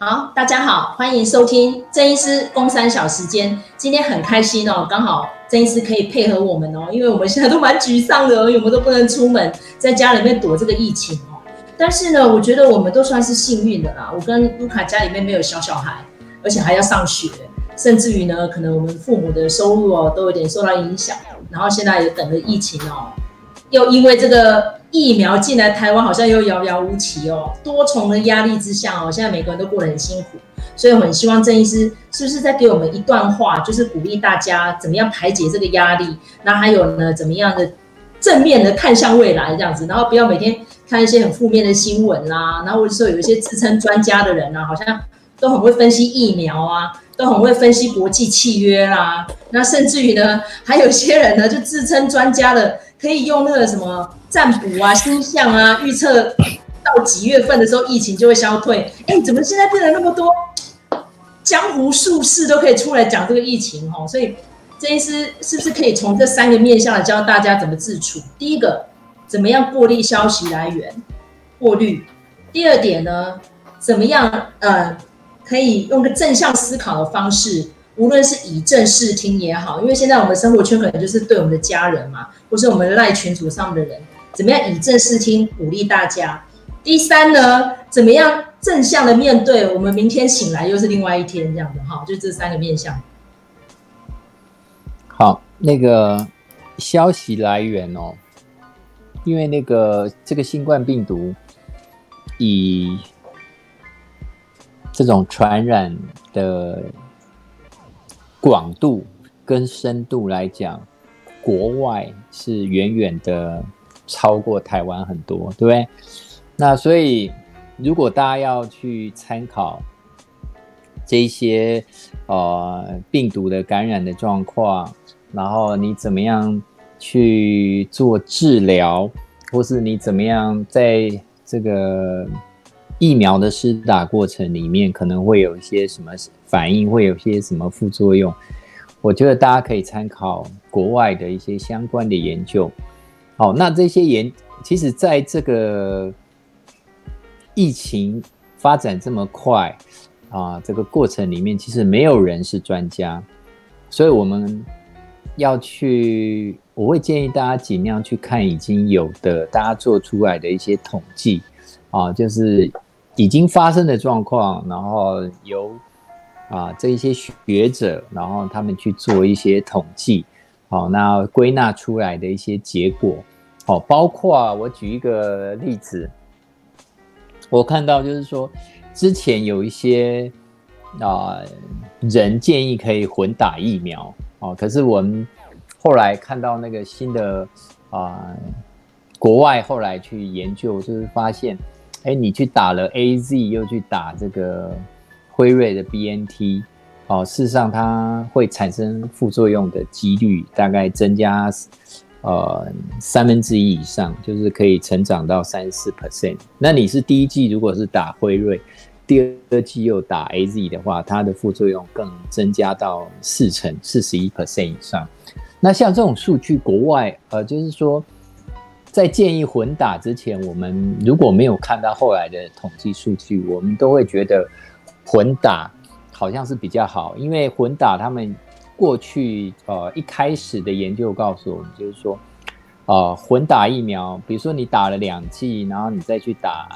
好，大家好，欢迎收听郑医师公三小时间。今天很开心哦，刚好郑医师可以配合我们哦，因为我们现在都蛮沮丧的，我们都不能出门，在家里面躲这个疫情哦。但是呢，我觉得我们都算是幸运的啦。我跟卢卡家里面没有小小孩，而且还要上学，甚至于呢，可能我们父母的收入哦都有点受到影响。然后现在也等着疫情哦，又因为这个。疫苗进来台湾好像又遥遥无期哦，多重的压力之下哦，现在每个人都过得很辛苦，所以我很希望郑医师是不是再给我们一段话，就是鼓励大家怎么样排解这个压力，那还有呢，怎么样的正面的看向未来这样子，然后不要每天看一些很负面的新闻啦，然后或者说有一些自称专家的人啊，好像都很会分析疫苗啊，都很会分析国际契约啦，那甚至于呢，还有些人呢就自称专家的。可以用那个什么占卜啊、星象啊，预测到几月份的时候疫情就会消退。哎，怎么现在变得那么多江湖术士都可以出来讲这个疫情哦？所以这一次是不是可以从这三个面向来教大家怎么自处？第一个，怎么样过滤消息来源，过滤；第二点呢，怎么样呃，可以用个正向思考的方式。无论是以正视听也好，因为现在我们生活圈可能就是对我们的家人嘛，或是我们赖群组上的人，怎么样以正视听，鼓励大家。第三呢，怎么样正向的面对，我们明天醒来又是另外一天这样的哈，就这三个面向。好，那个消息来源哦，因为那个这个新冠病毒以这种传染的。广度跟深度来讲，国外是远远的超过台湾很多，对不对？那所以，如果大家要去参考这些呃病毒的感染的状况，然后你怎么样去做治疗，或是你怎么样在这个疫苗的施打过程里面，可能会有一些什么反应，会有些什么副作用？我觉得大家可以参考国外的一些相关的研究。好，那这些研，其实在这个疫情发展这么快啊，这个过程里面，其实没有人是专家，所以我们要去，我会建议大家尽量去看已经有的大家做出来的一些统计啊，就是。已经发生的状况，然后由啊这一些学者，然后他们去做一些统计，好，那归纳出来的一些结果，好，包括我举一个例子，我看到就是说，之前有一些啊人建议可以混打疫苗，哦，可是我们后来看到那个新的啊国外后来去研究，就是发现。哎，你去打了 AZ，又去打这个辉瑞的 BNT，哦，事实上它会产生副作用的几率大概增加呃三分之一以上，就是可以成长到三十四 percent。那你是第一剂如果是打辉瑞，第二剂又打 AZ 的话，它的副作用更增加到四成四十一 percent 以上。那像这种数据，国外呃就是说。在建议混打之前，我们如果没有看到后来的统计数据，我们都会觉得混打好像是比较好，因为混打他们过去呃一开始的研究告诉我们，就是说呃混打疫苗，比如说你打了两剂，然后你再去打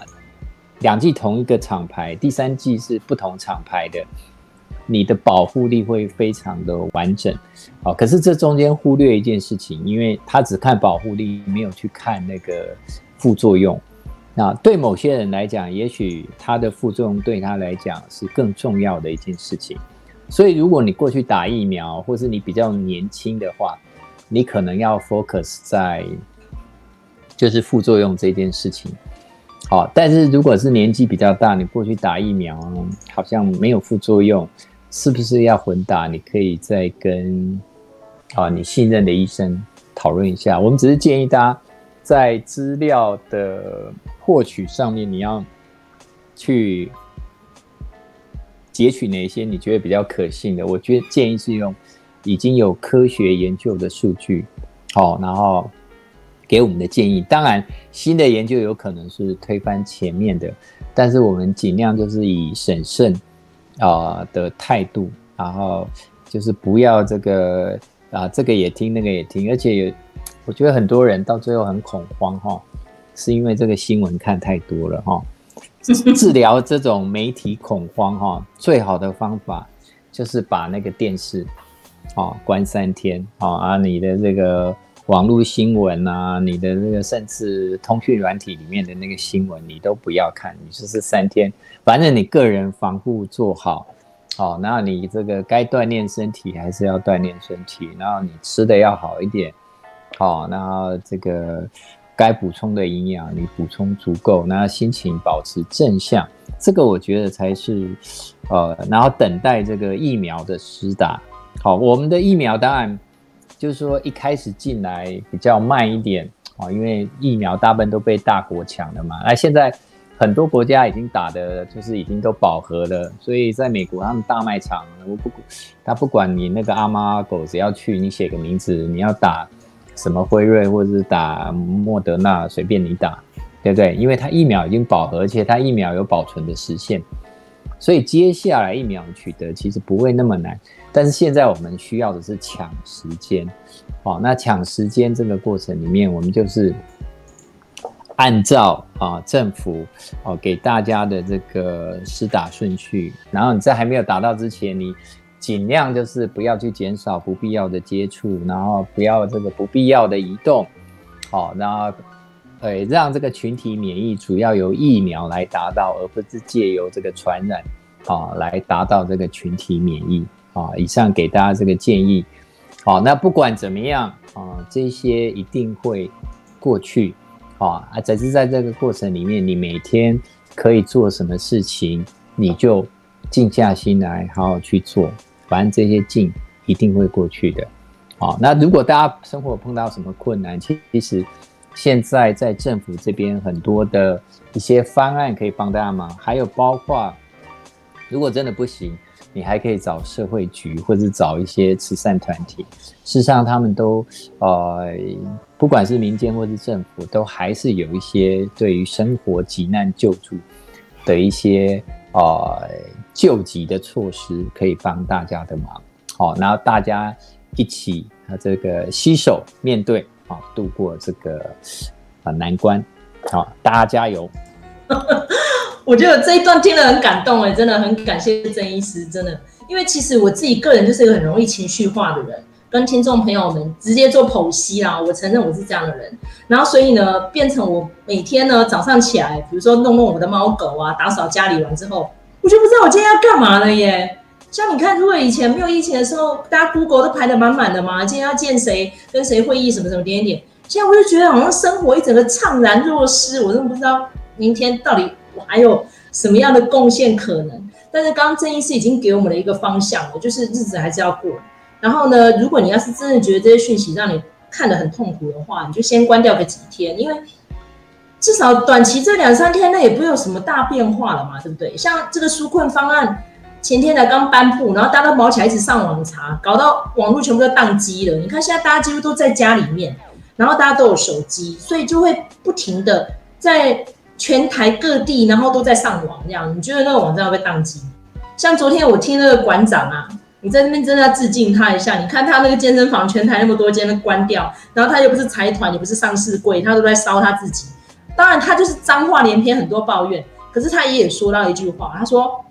两剂同一个厂牌，第三剂是不同厂牌的。你的保护力会非常的完整，好，可是这中间忽略一件事情，因为他只看保护力，没有去看那个副作用。那对某些人来讲，也许他的副作用对他来讲是更重要的一件事情。所以，如果你过去打疫苗，或是你比较年轻的话，你可能要 focus 在就是副作用这件事情。好，但是如果是年纪比较大，你过去打疫苗，好像没有副作用。是不是要混打？你可以再跟啊你信任的医生讨论一下。我们只是建议大家在资料的获取上面，你要去截取哪些你觉得比较可信的。我觉得建议是用已经有科学研究的数据，好，然后给我们的建议。当然，新的研究有可能是推翻前面的，但是我们尽量就是以审慎啊、的态度，然后就是不要这个啊这个也听，那个也听，而且有我觉得很多人到最后很恐慌哈，是因为这个新闻看太多了哈。治疗这种媒体恐慌哈，最好的方法就是把那个电视啊关三天啊，啊你的这个网络新闻啊，你的这个甚至通讯软体里面的那个新闻你都不要看，你就是三天，反正你个人防护做好，好，然后你这个该锻炼身体还是要锻炼身体，然后你吃的要好一点，好，那这个。该补充的营养你补充足够，那心情保持正向，这个我觉得才是，呃，然后等待这个疫苗的施打。好，我们的疫苗当然就是说一开始进来比较慢一点啊，因为疫苗大部分都被大国抢了嘛。那现在很多国家已经打的，就是已经都饱和了，所以在美国他们大卖场，我不，他不管你那个阿猫阿狗，只要去你写个名字，你要打。什么辉瑞或者是打莫德纳，随便你打，对不对？因为它疫苗已经饱和，而且它疫苗有保存的时限，所以接下来疫苗取得其实不会那么难。但是现在我们需要的是抢时间，好，那抢时间这个过程里面，我们就是按照啊政府哦给大家的这个施打顺序，然后你在还没有打到之前，你。尽量就是不要去减少不必要的接触，然后不要这个不必要的移动，好，然后，呃，让这个群体免疫主要由疫苗来达到，而不是借由这个传染，啊，来达到这个群体免疫，啊，以上给大家这个建议，好，那不管怎么样，啊，这些一定会过去，啊，啊，只是在这个过程里面，你每天可以做什么事情，你就静下心来，好好去做。反正这些劲一定会过去的，好，那如果大家生活碰到什么困难，其实现在在政府这边很多的一些方案可以帮大家忙，还有包括如果真的不行，你还可以找社会局或者找一些慈善团体，事实上他们都呃，不管是民间或是政府，都还是有一些对于生活急难救助的一些呃。救急的措施可以帮大家的忙，好，然后大家一起啊，这个携手面对啊，度过这个啊难关，好，大家加油！我觉得这一段听了很感动哎，真的很感谢郑医师，真的，因为其实我自己个人就是一个很容易情绪化的人，跟听众朋友们直接做剖析啦，我承认我是这样的人，然后所以呢，变成我每天呢早上起来，比如说弄弄我的猫狗啊，打扫家里完之后。我就不知道我今天要干嘛了耶！像你看，如果以前没有疫情的时候，大家 Google 都排得满满的嘛，今天要见谁、跟谁会议，什么什么点点。现在我就觉得好像生活一整个怅然若失，我真的不知道明天到底我还有什么样的贡献可能。但是刚刚郑医师已经给我们了一个方向了，就是日子还是要过。然后呢，如果你要是真的觉得这些讯息让你看得很痛苦的话，你就先关掉个几天，因为。至少短期这两三天内也不会有什么大变化了嘛，对不对？像这个纾困方案前天才刚颁布，然后大家都毛起来一直上网查，搞到网络全部都宕机了。你看现在大家几乎都在家里面，然后大家都有手机，所以就会不停的在全台各地，然后都在上网这样。你觉得那个网站会被宕机？像昨天我听那个馆长啊，你在那边真的要致敬他一下。你看他那个健身房全台那么多间都关掉，然后他又不是财团，也不是上市柜，他都在烧他自己。当然，他就是脏话连篇，很多抱怨。可是他也也说到一句话，他说：“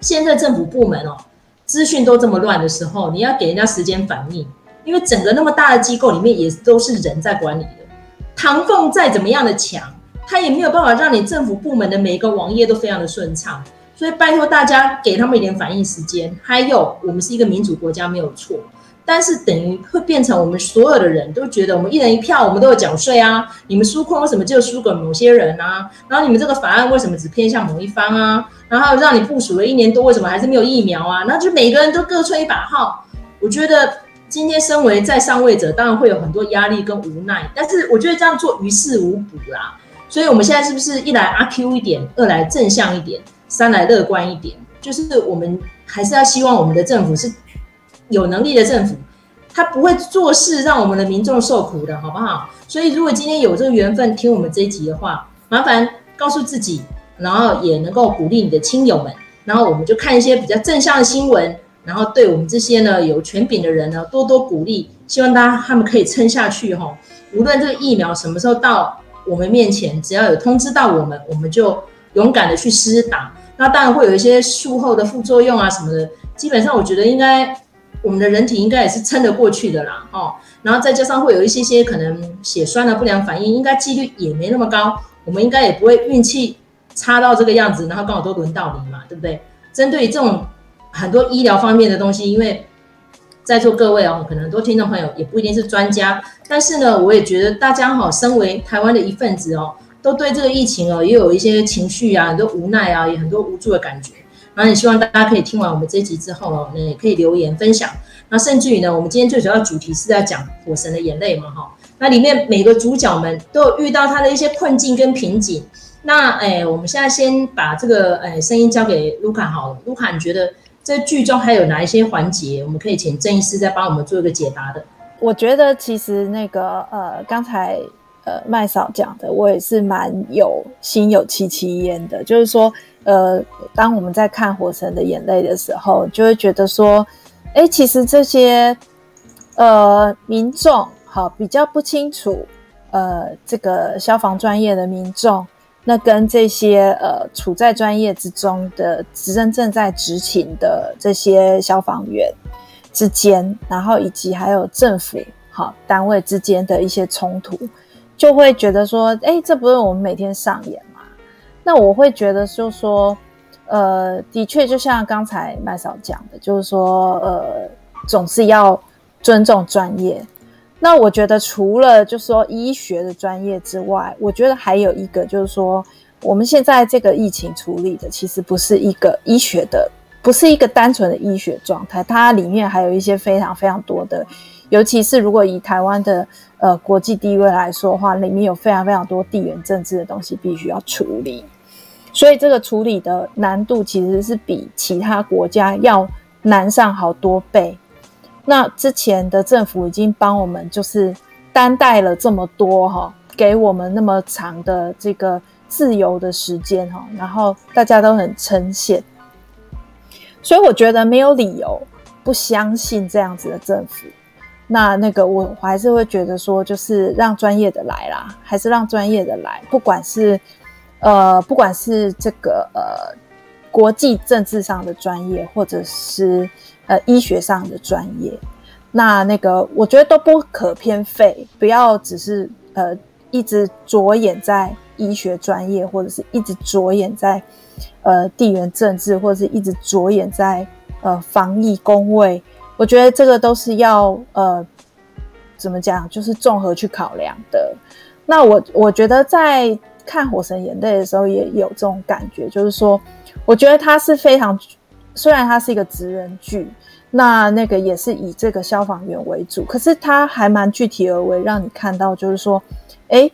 现在政府部门哦，资讯都这么乱的时候，你要给人家时间反应，因为整个那么大的机构里面也都是人在管理的。唐凤再怎么样的强，他也没有办法让你政府部门的每一个网页都非常的顺畅。所以拜托大家给他们一点反应时间。还有，我们是一个民主国家，没有错。”但是等于会变成我们所有的人都觉得我们一人一票，我们都有缴税啊。你们纾困为什么就输给某些人啊？然后你们这个法案为什么只偏向某一方啊？然后让你部署了一年多，为什么还是没有疫苗啊？那就每个人都各吹一把号。我觉得今天身为在上位者，当然会有很多压力跟无奈。但是我觉得这样做于事无补啦。所以我们现在是不是一来阿 Q 一点，二来正向一点，三来乐观一点？就是我们还是要希望我们的政府是。有能力的政府，他不会做事让我们的民众受苦的，好不好？所以如果今天有这个缘分听我们这一集的话，麻烦告诉自己，然后也能够鼓励你的亲友们，然后我们就看一些比较正向的新闻，然后对我们这些呢有权柄的人呢多多鼓励，希望大家他们可以撑下去哈。无论这个疫苗什么时候到我们面前，只要有通知到我们，我们就勇敢的去施打。那当然会有一些术后的副作用啊什么的，基本上我觉得应该我们的人体应该也是撑得过去的啦，哦。然后再加上会有一些些可能血栓的不良反应，应该几率也没那么高，我们应该也不会运气差到这个样子，然后刚好都轮到你嘛，对不对？针对这种很多医疗方面的东西，因为在座各位哦，可能很多听众朋友也不一定是专家，但是呢，我也觉得大家哈，身为台湾的一份子哦，都对这个疫情哦，也有一些情绪啊，很多无奈啊，也很多无助的感觉。然后也希望大家可以听完我们这一集之后哦，那也可以留言分享。那甚至于呢，我们今天最主要主题是在讲《火神的眼泪》嘛，哈。那里面每个主角们都有遇到他的一些困境跟瓶颈。那哎，我们现在先把这个哎声音交给卢卡好了。卢卡，你觉得这剧中还有哪一些环节，我们可以请郑医师再帮我们做一个解答的？我觉得其实那个呃，刚才呃麦嫂讲的，我也是蛮有心有戚戚焉的，就是说。呃，当我们在看《火神的眼泪》的时候，就会觉得说，哎，其实这些呃民众好比较不清楚，呃，这个消防专业的民众，那跟这些呃处在专业之中的真正在执勤的这些消防员之间，然后以及还有政府好单位之间的一些冲突，就会觉得说，哎，这不是我们每天上演。那我会觉得，就是说，呃，的确，就像刚才麦嫂讲的，就是说，呃，总是要尊重专业。那我觉得，除了就是说医学的专业之外，我觉得还有一个就是说，我们现在这个疫情处理的，其实不是一个医学的，不是一个单纯的医学状态，它里面还有一些非常非常多的，尤其是如果以台湾的呃国际地位来说的话，里面有非常非常多地缘政治的东西必须要处理。所以这个处理的难度其实是比其他国家要难上好多倍。那之前的政府已经帮我们就是担待了这么多哈，给我们那么长的这个自由的时间哈，然后大家都很称羡。所以我觉得没有理由不相信这样子的政府。那那个我还是会觉得说，就是让专业的来啦，还是让专业的来，不管是。呃，不管是这个呃国际政治上的专业，或者是呃医学上的专业，那那个我觉得都不可偏废，不要只是呃一直着眼在医学专业，或者是一直着眼在呃地缘政治，或者是一直着眼在呃防疫工位，我觉得这个都是要呃怎么讲，就是综合去考量的。那我我觉得在。看《火神眼泪》的时候也有这种感觉，就是说，我觉得它是非常，虽然它是一个职人剧，那那个也是以这个消防员为主，可是它还蛮具体而为，让你看到就是说，诶，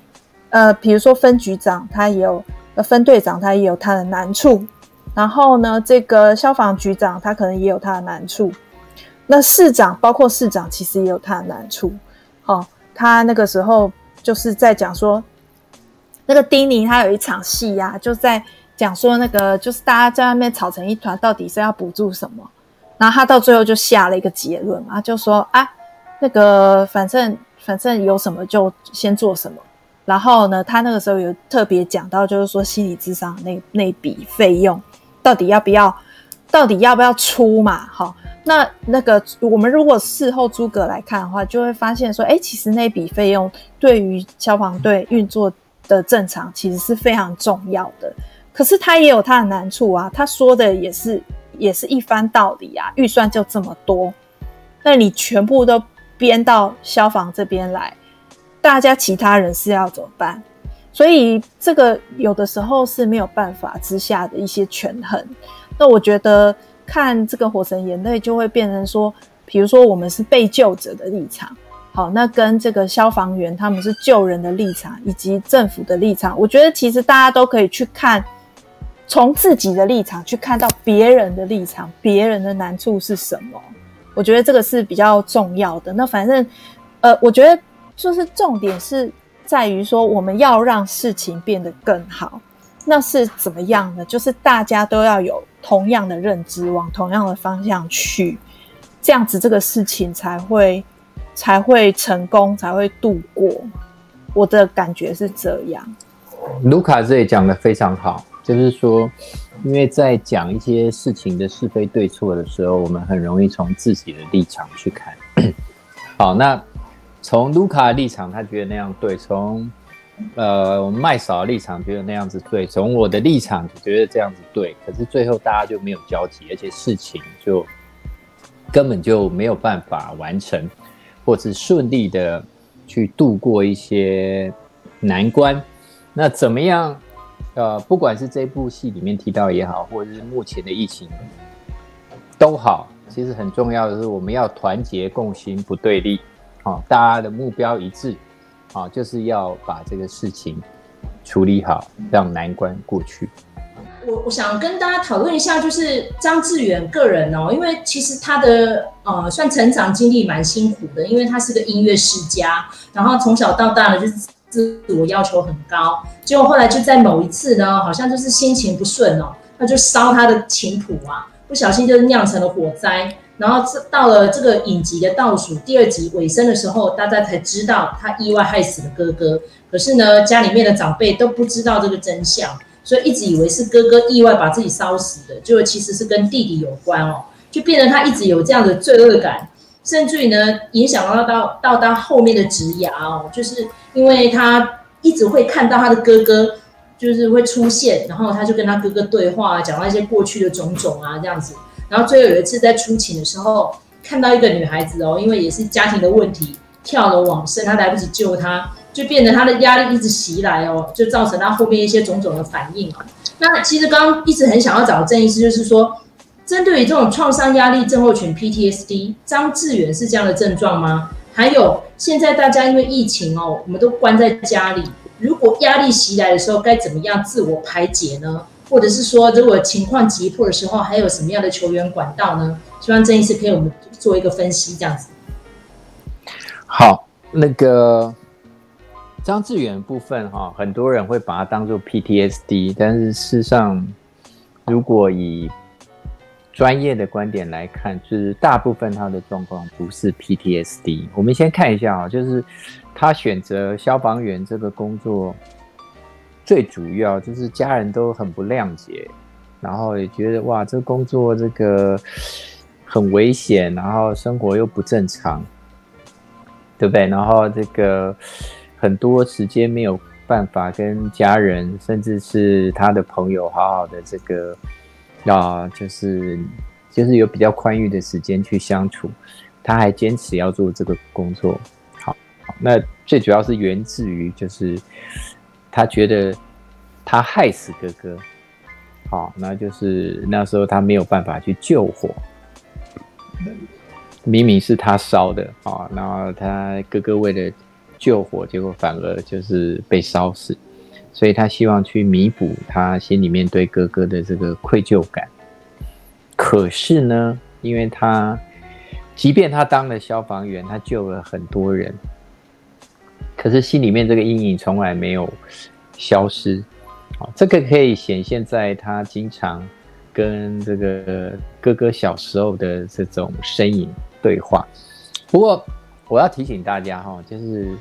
呃，比如说分局长他也有，呃，分队长他也有他的难处，然后呢，这个消防局长他可能也有他的难处，那市长包括市长其实也有他的难处，哦，他那个时候就是在讲说。那个丁宁他有一场戏呀、啊，就在讲说那个就是大家在外面吵成一团，到底是要补助什么？然后他到最后就下了一个结论嘛，就说啊，那个反正反正有什么就先做什么。然后呢，他那个时候有特别讲到，就是说心理智商那那笔费用到底要不要，到底要不要出嘛？好，那那个我们如果事后诸葛来看的话，就会发现说，哎，其实那笔费用对于消防队运作。的正常其实是非常重要的，可是他也有他的难处啊。他说的也是也是一番道理啊。预算就这么多，那你全部都编到消防这边来，大家其他人是要怎么办？所以这个有的时候是没有办法之下的一些权衡。那我觉得看这个《火神眼泪》就会变成说，比如说我们是被救者的立场。好，那跟这个消防员他们是救人的立场，以及政府的立场，我觉得其实大家都可以去看，从自己的立场去看到别人的立场，别人的难处是什么。我觉得这个是比较重要的。那反正，呃，我觉得就是重点是在于说，我们要让事情变得更好。那是怎么样呢？就是大家都要有同样的认知，往同样的方向去，这样子这个事情才会才会成功，才会度过。我的感觉是这样。卢卡这里讲的非常好，就是说，因为在讲一些事情的是非对错的时候，我们很容易从自己的立场去看。好，那从卢卡的立场，他觉得那样对；从呃麦嫂的立场，觉得那样子对；从我的立场，觉得这样子对。可是最后大家就没有交集，而且事情就根本就没有办法完成，或是顺利的去度过一些难关。那怎么样？呃，不管是这部戏里面提到也好，或者是目前的疫情都好，其实很重要的是我们要团结共心，不对立，啊，大家的目标一致，啊，就是要把这个事情处理好，让难关过去。我我想跟大家讨论一下，就是张志远个人哦，因为其实他的呃算成长经历蛮辛苦的，因为他是个音乐世家，然后从小到大呢就是。自我要求很高，结果后来就在某一次呢，好像就是心情不顺哦，他就烧他的琴谱啊，不小心就酿成了火灾。然后到了这个影集的倒数第二集尾声的时候，大家才知道他意外害死了哥哥。可是呢，家里面的长辈都不知道这个真相，所以一直以为是哥哥意外把自己烧死的，就其实是跟弟弟有关哦，就变成他一直有这样的罪恶感。甚至于呢，影响到到到他后面的职涯哦，就是因为他一直会看到他的哥哥，就是会出现，然后他就跟他哥哥对话，讲到一些过去的种种啊这样子。然后最后有一次在出勤的时候，看到一个女孩子哦，因为也是家庭的问题，跳楼往生，他来不及救她，就变成他的压力一直袭来哦，就造成他后面一些种种的反应。那其实刚刚一直很想要找郑医师，就是说。针对于这种创伤压力症候群 （PTSD），张志远是这样的症状吗？还有，现在大家因为疫情哦，我们都关在家里，如果压力袭来的时候，该怎么样自我排解呢？或者是说，如果情况急迫的时候，还有什么样的球员管道呢？希望郑医师可以我们做一个分析，这样子。好，那个张志远部分哈，很多人会把它当做 PTSD，但是事实上，如果以专业的观点来看，就是大部分他的状况不是 PTSD。我们先看一下啊，就是他选择消防员这个工作，最主要就是家人都很不谅解，然后也觉得哇，这个工作这个很危险，然后生活又不正常，对不对？然后这个很多时间没有办法跟家人，甚至是他的朋友好好的这个。啊，就是就是有比较宽裕的时间去相处，他还坚持要做这个工作。好，那最主要是源自于就是他觉得他害死哥哥，好，那就是那时候他没有办法去救火，明明是他烧的啊，然后他哥哥为了救火，结果反而就是被烧死。所以他希望去弥补他心里面对哥哥的这个愧疚感。可是呢，因为他即便他当了消防员，他救了很多人，可是心里面这个阴影从来没有消失。啊，这个可以显现在他经常跟这个哥哥小时候的这种身影对话。不过我要提醒大家哈，就是。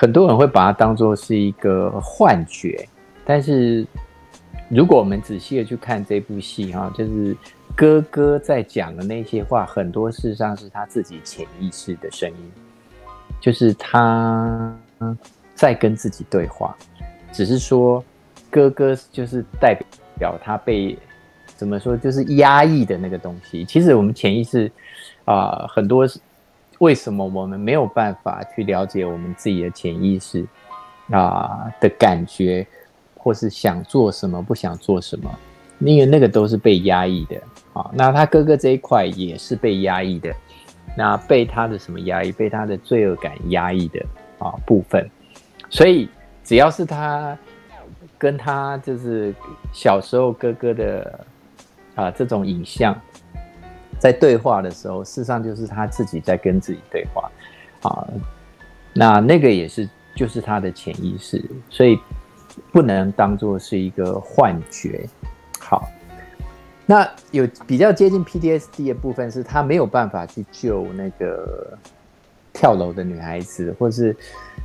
很多人会把它当作是一个幻觉，但是如果我们仔细的去看这部戏，哈，就是哥哥在讲的那些话，很多事实上是他自己潜意识的声音，就是他在跟自己对话，只是说哥哥就是代表他被怎么说，就是压抑的那个东西。其实我们潜意识啊，很多。为什么我们没有办法去了解我们自己的潜意识啊的感觉，或是想做什么不想做什么？因为那个都是被压抑的啊。那他哥哥这一块也是被压抑的，那被他的什么压抑？被他的罪恶感压抑的啊部分。所以只要是他跟他就是小时候哥哥的啊这种影像。在对话的时候，事实上就是他自己在跟自己对话啊。那那个也是，就是他的潜意识，所以不能当做是一个幻觉。好，那有比较接近 PTSD 的部分，是他没有办法去救那个跳楼的女孩子，或是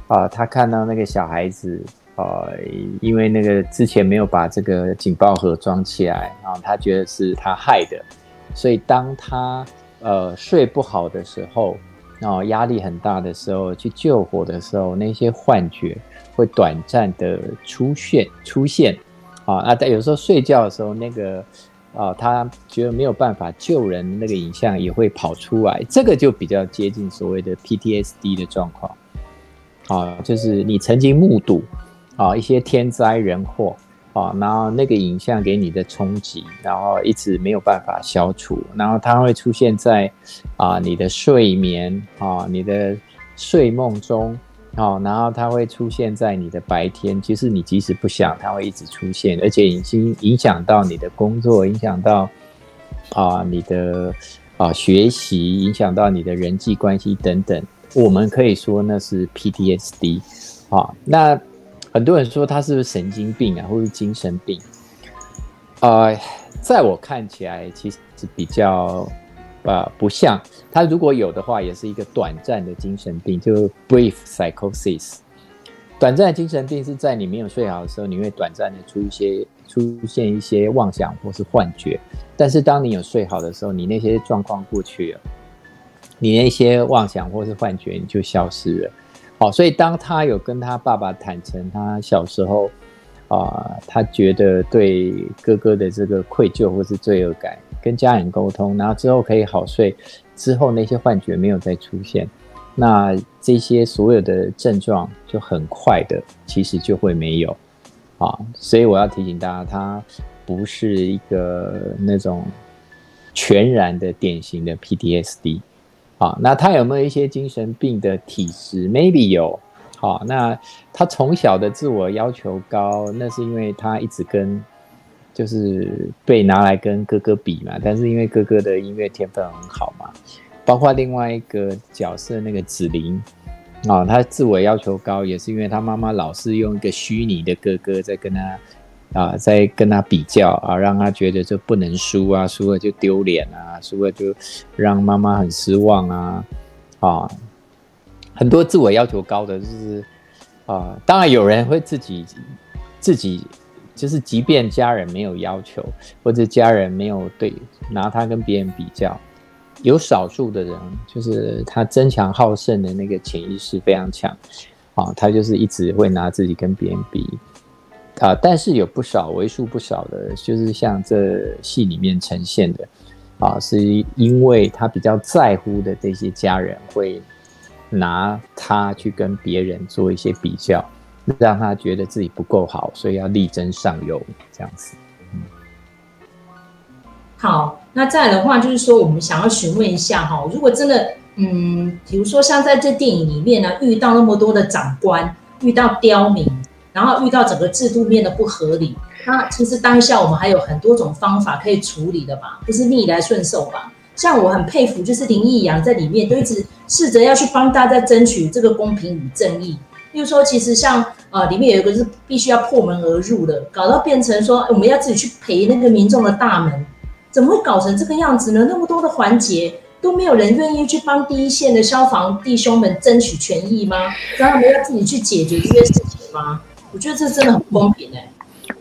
啊、他看到那个小孩子。呃，因为那个之前没有把这个警报盒装起来，然后他觉得是他害的，所以当他呃睡不好的时候，然后压力很大的时候，去救火的时候，那些幻觉会短暂的出现出现，啊，那在有时候睡觉的时候，那个啊他觉得没有办法救人，那个影像也会跑出来，这个就比较接近所谓的 PTSD 的状况，啊，就是你曾经目睹。啊，一些天灾人祸啊，然后那个影像给你的冲击，然后一直没有办法消除，然后它会出现在啊你的睡眠啊，你的睡梦中啊，然后它会出现在你的白天。其实你即使不想，它会一直出现，而且已经影响到你的工作，影响到啊你的啊学习，影响到你的人际关系等等。我们可以说那是 PTSD 啊，那。很多人说他是不是神经病啊，或是精神病？呃，在我看起来，其实是比较呃不像。他如果有的话，也是一个短暂的精神病，就 brief psychosis。短暂的精神病是在你没有睡好的时候，你会短暂的出一些出现一些妄想或是幻觉。但是当你有睡好的时候，你那些状况过去了，你那些妄想或是幻觉你就消失了。好，所以当他有跟他爸爸坦诚，他小时候啊、他觉得对哥哥的这个愧疚或是罪恶感，跟家人沟通，然后之后可以好睡，之后那些幻觉没有再出现，那这些所有的症状就很快的，其实就会没有啊。所以我要提醒大家，他不是一个那种全然的典型的 PTSD。啊，那他有没有一些精神病的体质？Maybe 有。好，那他从小的自我要求高，那是因为他一直跟，就是被拿来跟哥哥比嘛。但是因为哥哥的音乐天分很好嘛，包括另外一个角色那个子琳，啊，他自我要求高，也是因为他妈妈老是用一个虚拟的哥哥在跟他。啊，在跟他比较啊，让他觉得就不能输啊，输了就丢脸啊，输了就让妈妈很失望啊，啊，很多自我要求高的就是啊，当然有人会自己自己就是，即便家人没有要求，或者家人没有对拿他跟别人比较，有少数的人就是他争强好胜的那个潜意识非常强啊，他就是一直会拿自己跟别人比。啊，但是有不少为数不少的，就是像这戏里面呈现的，啊，是因为他比较在乎的这些家人会拿他去跟别人做一些比较，让他觉得自己不够好，所以要力争上游这样子。好，那再来的话就是说，我们想要询问一下哈，如果真的，嗯，比如说像在这电影里面呢，遇到那么多的长官，遇到刁民。然后遇到整个制度面的不合理，那其实当下我们还有很多种方法可以处理的吧，不是逆来顺受吧？像我很佩服，就是林义阳在里面都一直试着要去帮大家争取这个公平与正义。比如说，其实像呃里面有一个是必须要破门而入的，搞到变成说我们要自己去赔那个民众的大门，怎么会搞成这个样子呢？那么多的环节都没有人愿意去帮第一线的消防弟兄们争取权益吗？让他们要自己去解决这些事情吗？我觉得这真的很不公平哎！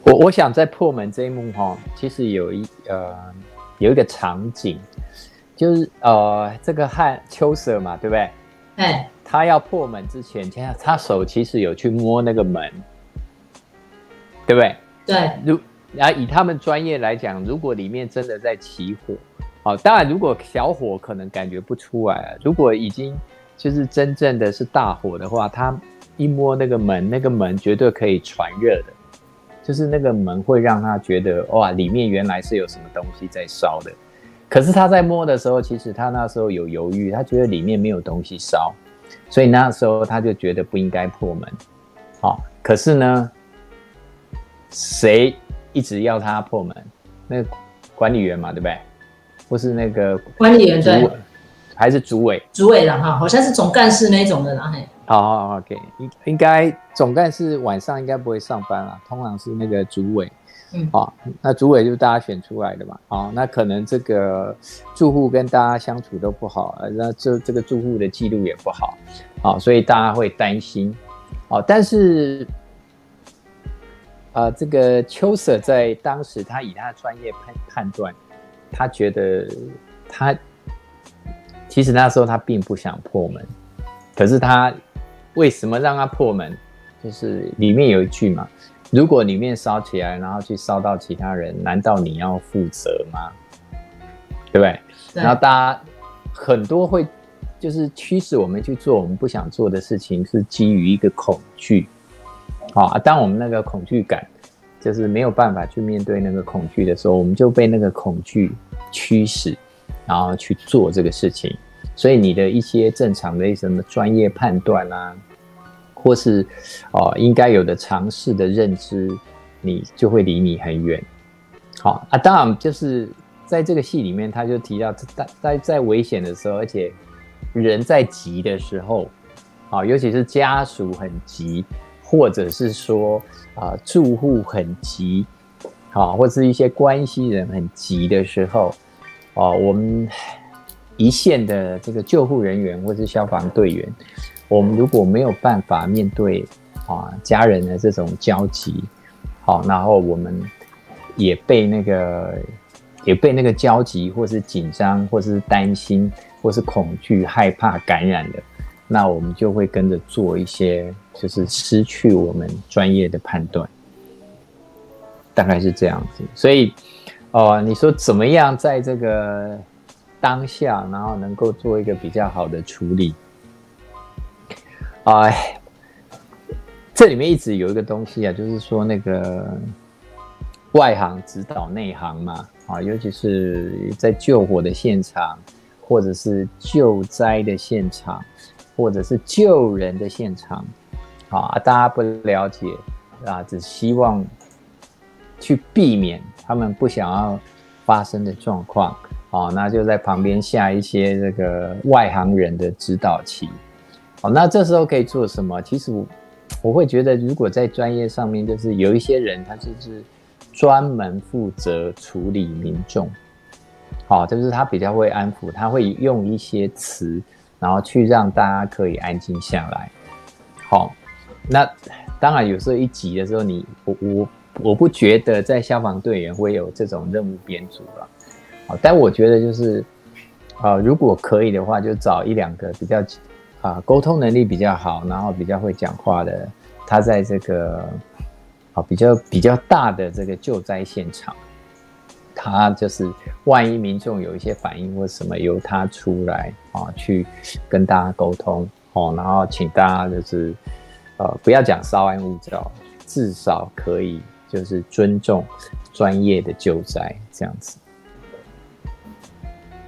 我我想在破门这一幕哈，其实有一呃有一个场景，就是呃这个汉秋色嘛，对不对？哎，他要破门之前，他他手其实有去摸那个门，对不对？对。如啊，以他们专业来讲，如果里面真的在起火，哦，当然如果小火可能感觉不出来啊，如果已经就是真正的是大火的话，他。一摸那个门，那个门绝对可以传热的，就是那个门会让他觉得哇，里面原来是有什么东西在烧的。可是他在摸的时候，其实他那时候有犹豫，他觉得里面没有东西烧，所以那时候他就觉得不应该破门。好，可是呢，谁一直要他破门？那个管理员嘛，对不对？或是那个管理员对，还是主委？主委了哈，好像是总干事那种的啦嘿。好好 OK，应应该总干事晚上应该不会上班了，通常是那个主委。嗯，好，那主委就是大家选出来的嘛。好，那可能这个住户跟大家相处都不好，那这这个住户的记录也不好，好，所以大家会担心。好，但是。啊、呃，这个邱 Sir 在当时，他以他的专业判判断，他觉得他其实那时候他并不想破门，可是他为什么让他破门？就是里面有一句嘛，如果里面烧起来，然后去烧到其他人，难道你要负责吗？对不对？对。然后大家很多会就是驱使我们去做我们不想做的事情，是基于一个恐惧。好啊，当我们那个恐惧感，就是没有办法去面对那个恐惧的时候，我们就被那个恐惧驱使，然后去做这个事情。所以你的一些正常的什么专业判断啊，或是哦应该有的常识的认知，你就会离你很远。好啊，当然就是在这个戏里面，他就提到在在在危险的时候，而且人在急的时候，啊，尤其是家属很急。或者是说啊、住户很急，啊，或是一些关系人很急的时候，哦、我们一线的这个救护人员或是消防队员，我们如果没有办法面对啊家人的这种焦急，好，然后我们也被那个也被那个焦急，或是紧张，或是担心，或是恐惧、害怕感染的。那我们就会跟着做一些，就是失去我们专业的判断，大概是这样子。所以，哦，你说怎么样在这个当下，然后能够做一个比较好的处理？哎，这里面一直有一个东西啊，就是说那个外行指导内行嘛，啊，尤其是在救火的现场，或者是救灾的现场。或者是救人的现场，啊，大家不了解啊，只希望去避免他们不想要发生的状况，哦，那就在旁边下一些这个外行人的指导棋，好，那这时候可以做什么？其实我我会觉得，如果在专业上面，就是有一些人他就是专门负责处理民众，好，就是他比较会安抚，他会用一些词。然后去让大家可以安静下来，好，那当然有时候一急的时候你，你我我我不觉得在消防队员会有这种任务编组了，好，但我觉得就是，啊，如果可以的话，就找一两个比较啊沟通能力比较好，然后比较会讲话的，他在这个啊比较比较大的这个救灾现场。他就是，万一民众有一些反应或什么，由他出来啊，去跟大家沟通哦，然后请大家就是，呃，不要讲稍安勿躁，至少可以就是尊重专业的救灾这样子。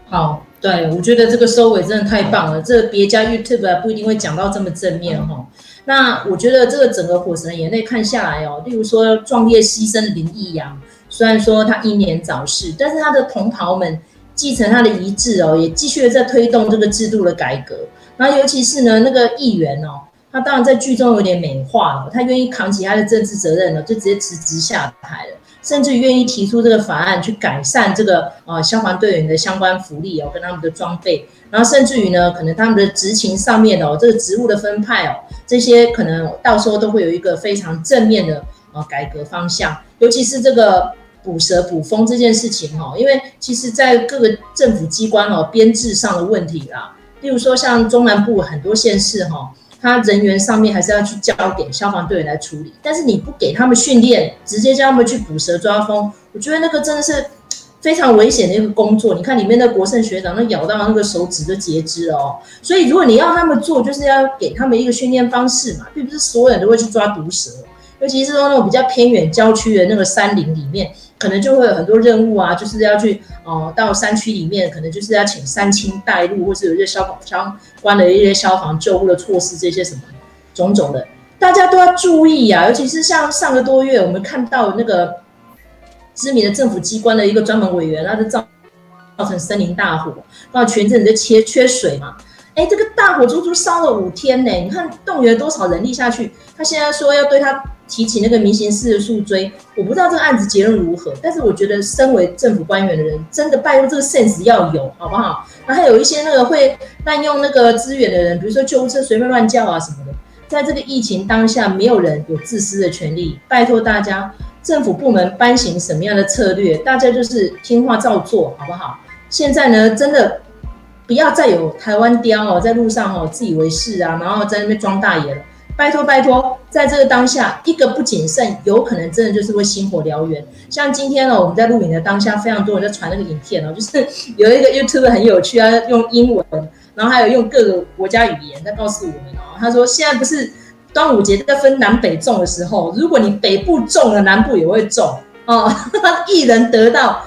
好，对，我觉得这个收尾真的太棒了。这别家 YouTube 不一定会讲到这么正面哈、哦。那我觉得这个整个《火神的眼泪》看下来哦，例如说壮烈牺牲林义阳。虽然说他英年早逝，但是他的同袍们继承他的遗志哦，也继续在推动这个制度的改革。那尤其是呢，那个议员哦，那当然在剧中有点美化了，他愿意扛起他的政治责任了，就直接辞职下台了，甚至愿意提出这个法案去改善这个呃消防队员的相关福利哦，跟他们的装备，然后甚至于呢，可能他们的执勤上面哦，这个职务的分派哦，这些可能到时候都会有一个非常正面的呃改革方向。尤其是这个捕蛇捕蜂这件事情哈，因为其实，在各个政府机关哦编制上的问题啦，例如说像中南部很多县市哈，他人员上面还是要去交给消防队员来处理，但是你不给他们训练，直接叫他们去捕蛇抓蜂，我觉得那个真的是非常危险的一个工作。你看里面的国胜学长，那咬到那个手指都截肢了哦。所以如果你要他们做，就是要给他们一个训练方式嘛，并不是所有人都会去抓毒蛇。尤其是说那种比较偏远郊区的那个山林里面，可能就会有很多任务啊，就是要去哦、到山区里面，可能就是要请山青带路，或是有一些消防相关的一些消防救护的措施，这些什么种种的，大家都要注意啊。尤其是像上个多月，我们看到那个知名的政府机关的一个专门委员，他的照成森林大火，那全镇就缺缺水嘛。哎，这个大火足足烧了五天呢，你看动员多少人力下去？他现在说要对他提起那个民刑事的诉追，我不知道这个案子结论如何，但是我觉得身为政府官员的人，真的拜托这个 sense 要有，好不好？然后还有一些那个会滥用那个资源的人，比如说救护车随便乱叫啊什么的，在这个疫情当下，没有人有自私的权利，拜托大家。政府部门颁行什么样的策略，大家就是听话照做，好不好？现在呢，真的不要再有台湾雕哦，在路上哦自以为是啊，然后在那边装大爷了。拜托拜托，在这个当下，一个不谨慎，有可能真的就是会星火燎原。像今天呢，我们在录影的当下，非常多人在传那个影片哦，就是有一个 YouTube 很有趣啊，用英文，然后还有用各个国家语言在告诉我们哦，他说现在不是。端午节在分南北粽的时候，如果你北部中了，南部也会中哦。一人得道，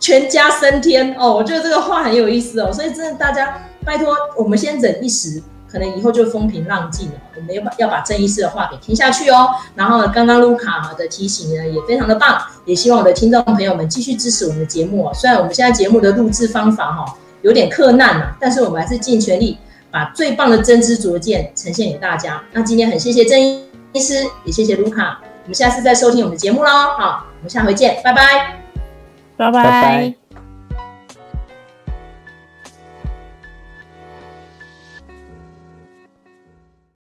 全家升天哦。我觉得这个话很有意思哦。所以真的，大家拜托，我们先忍一时，可能以后就风平浪静了。我们要把要把郑医师的话给听下去哦。然后刚刚卢卡的提醒呢，也非常的棒。也希望我的听众朋友们继续支持我们的节目哦。虽然我们现在节目的录制方法哈有点克难了，但是我们还是尽全力。把最棒的真知灼见呈现给大家。那今天很谢谢郑医师，也谢谢卢卡。我们下次再收听我们的节目喽。好，我们下回见，拜拜，拜拜。拜拜。